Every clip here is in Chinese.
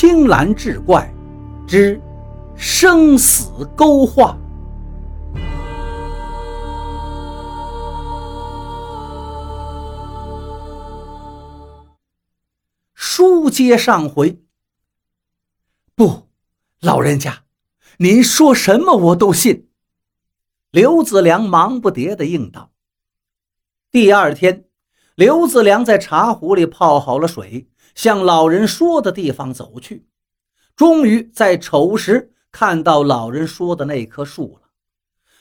青蓝志怪之生死勾画。书接上回，不，老人家，您说什么我都信。刘子良忙不迭的应道。第二天，刘子良在茶壶里泡好了水。向老人说的地方走去，终于在丑时看到老人说的那棵树了。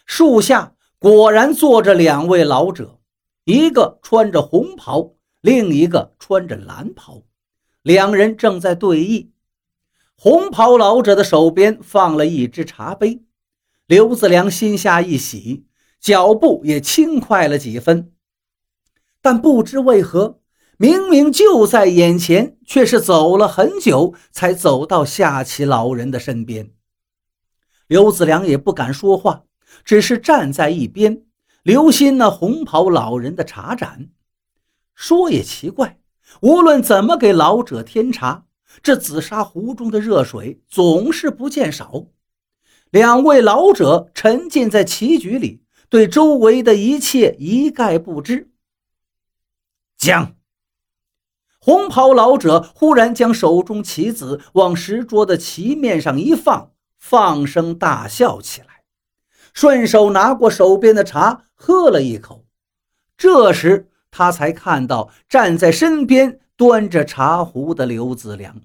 树下果然坐着两位老者，一个穿着红袍，另一个穿着蓝袍，两人正在对弈。红袍老者的手边放了一只茶杯，刘子良心下一喜，脚步也轻快了几分，但不知为何。明明就在眼前，却是走了很久才走到下棋老人的身边。刘子良也不敢说话，只是站在一边，留心那红袍老人的茶盏。说也奇怪，无论怎么给老者添茶，这紫砂壶中的热水总是不见少。两位老者沉浸在棋局里，对周围的一切一概不知。将。红袍老者忽然将手中棋子往石桌的棋面上一放，放声大笑起来，顺手拿过手边的茶喝了一口。这时他才看到站在身边端着茶壶的刘子良，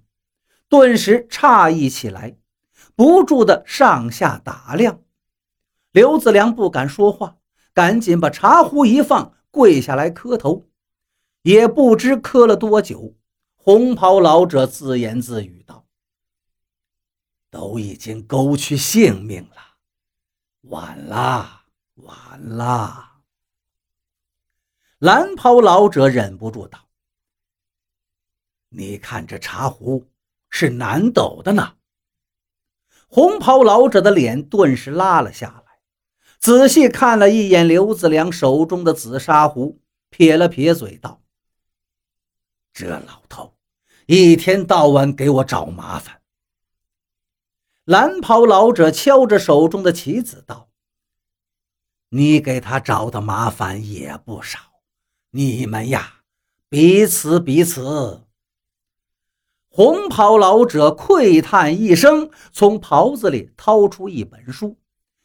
顿时诧异起来，不住的上下打量。刘子良不敢说话，赶紧把茶壶一放，跪下来磕头。也不知磕了多久，红袍老者自言自语道：“都已经勾去性命了，晚了，晚了。”蓝袍老者忍不住道：“你看这茶壶是南斗的呢。”红袍老者的脸顿时拉了下来，仔细看了一眼刘子良手中的紫砂壶，撇了撇嘴道。这老头一天到晚给我找麻烦。蓝袍老者敲着手中的棋子道：“你给他找的麻烦也不少，你们呀，彼此彼此。”红袍老者喟叹一声，从袍子里掏出一本书，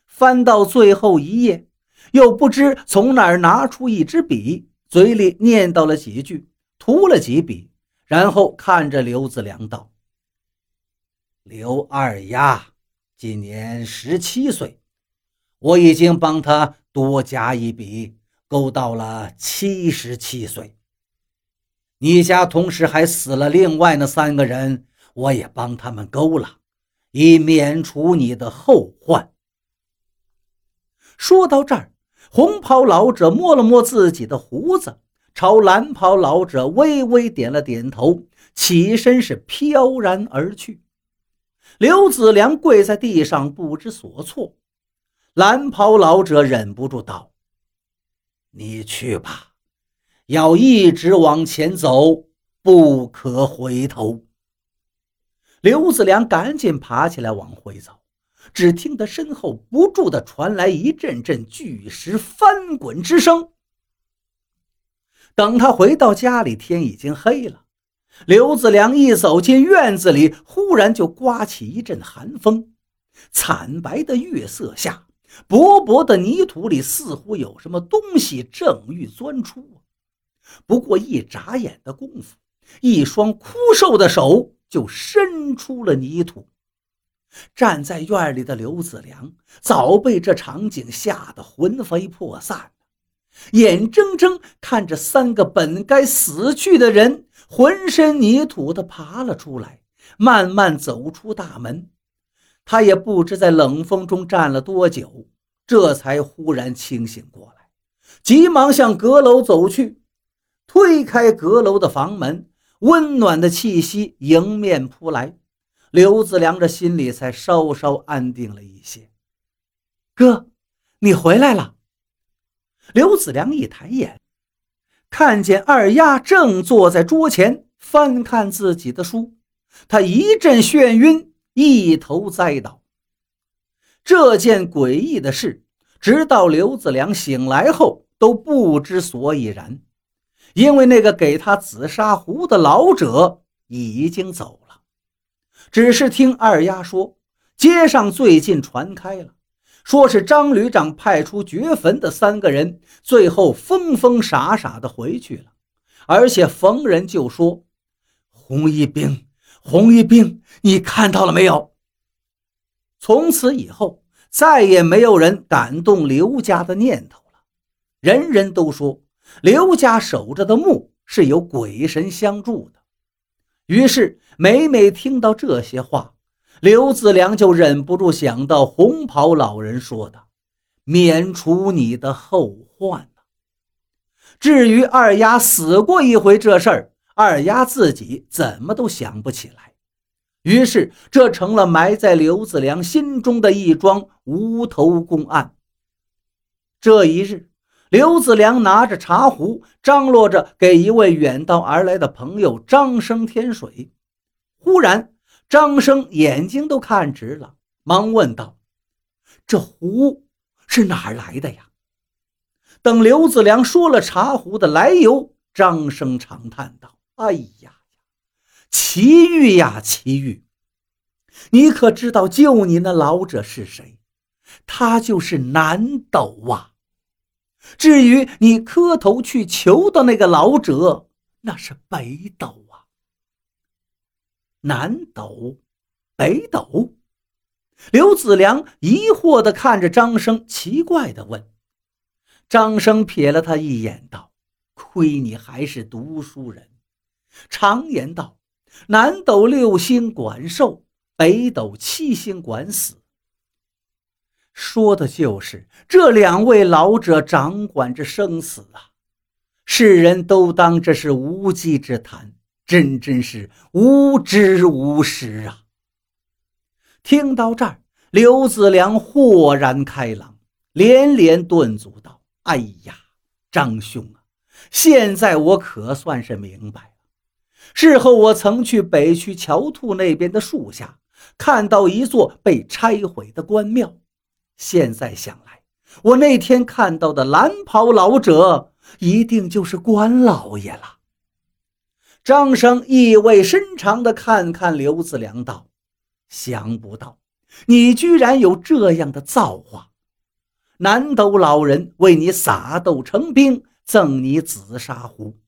翻到最后一页，又不知从哪儿拿出一支笔，嘴里念叨了几句。涂了几笔，然后看着刘子良道：“刘二丫今年十七岁，我已经帮他多加一笔，勾到了七十七岁。你家同时还死了另外那三个人，我也帮他们勾了，以免除你的后患。”说到这儿，红袍老者摸了摸自己的胡子。朝蓝袍老者微微点了点头，起身是飘然而去。刘子良跪在地上不知所措。蓝袍老者忍不住道：“你去吧，要一直往前走，不可回头。”刘子良赶紧爬起来往回走，只听得身后不住的传来一阵阵巨石翻滚之声。等他回到家里，天已经黑了。刘子良一走进院子里，忽然就刮起一阵寒风。惨白的月色下，薄薄的泥土里似乎有什么东西正欲钻出。不过一眨眼的功夫，一双枯瘦的手就伸出了泥土。站在院里的刘子良早被这场景吓得魂飞魄散。眼睁睁看着三个本该死去的人浑身泥土的爬了出来，慢慢走出大门。他也不知在冷风中站了多久，这才忽然清醒过来，急忙向阁楼走去，推开阁楼的房门，温暖的气息迎面扑来，刘子良这心里才稍稍安定了一些。哥，你回来了。刘子良一抬眼，看见二丫正坐在桌前翻看自己的书，他一阵眩晕，一头栽倒。这件诡异的事，直到刘子良醒来后都不知所以然，因为那个给他紫砂壶的老者已经走了。只是听二丫说，街上最近传开了，说是张旅长派出掘坟的三个人，最后疯疯傻傻的回去了，而且逢人就说：“红一兵，红一兵，你看到了没有？”从此以后，再也没有人敢动刘家的念头了。人人都说刘家守着的墓是有鬼神相助的。于是，每每听到这些话，刘子良就忍不住想到红袍老人说的“免除你的后患”至于二丫死过一回这事儿，二丫自己怎么都想不起来。于是，这成了埋在刘子良心中的一桩无头公案。这一日，刘子良拿着茶壶，张罗着给一位远道而来的朋友张生添水。忽然，张生眼睛都看直了，忙问道：“这壶是哪儿来的呀？”等刘子良说了茶壶的来由，张生长叹道：“哎呀！”奇遇呀，奇遇！你可知道救你那老者是谁？他就是南斗啊。至于你磕头去求的那个老者，那是北斗。南斗，北斗。刘子良疑惑地看着张生，奇怪地问：“张生瞥了他一眼，道：‘亏你还是读书人。常言道。’”南斗六星管寿，北斗七星管死。说的就是这两位老者掌管着生死啊！世人都当这是无稽之谈，真真是无知无识啊！听到这儿，刘子良豁然开朗，连连顿足道：“哎呀，张兄啊，现在我可算是明白了。”事后，我曾去北区桥兔那边的树下，看到一座被拆毁的官庙。现在想来，我那天看到的蓝袍老者，一定就是关老爷了。张生意味深长地看看刘子良，道：“想不到你居然有这样的造化。南斗老人为你撒豆成兵，赠你紫砂壶。”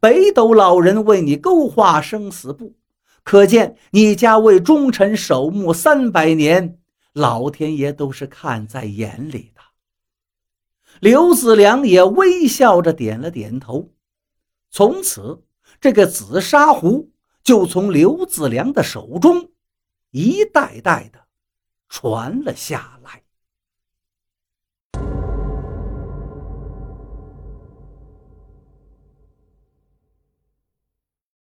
北斗老人为你勾画生死簿，可见你家为忠臣守墓三百年，老天爷都是看在眼里的。刘子良也微笑着点了点头。从此，这个紫砂壶就从刘子良的手中一代代的传了下来。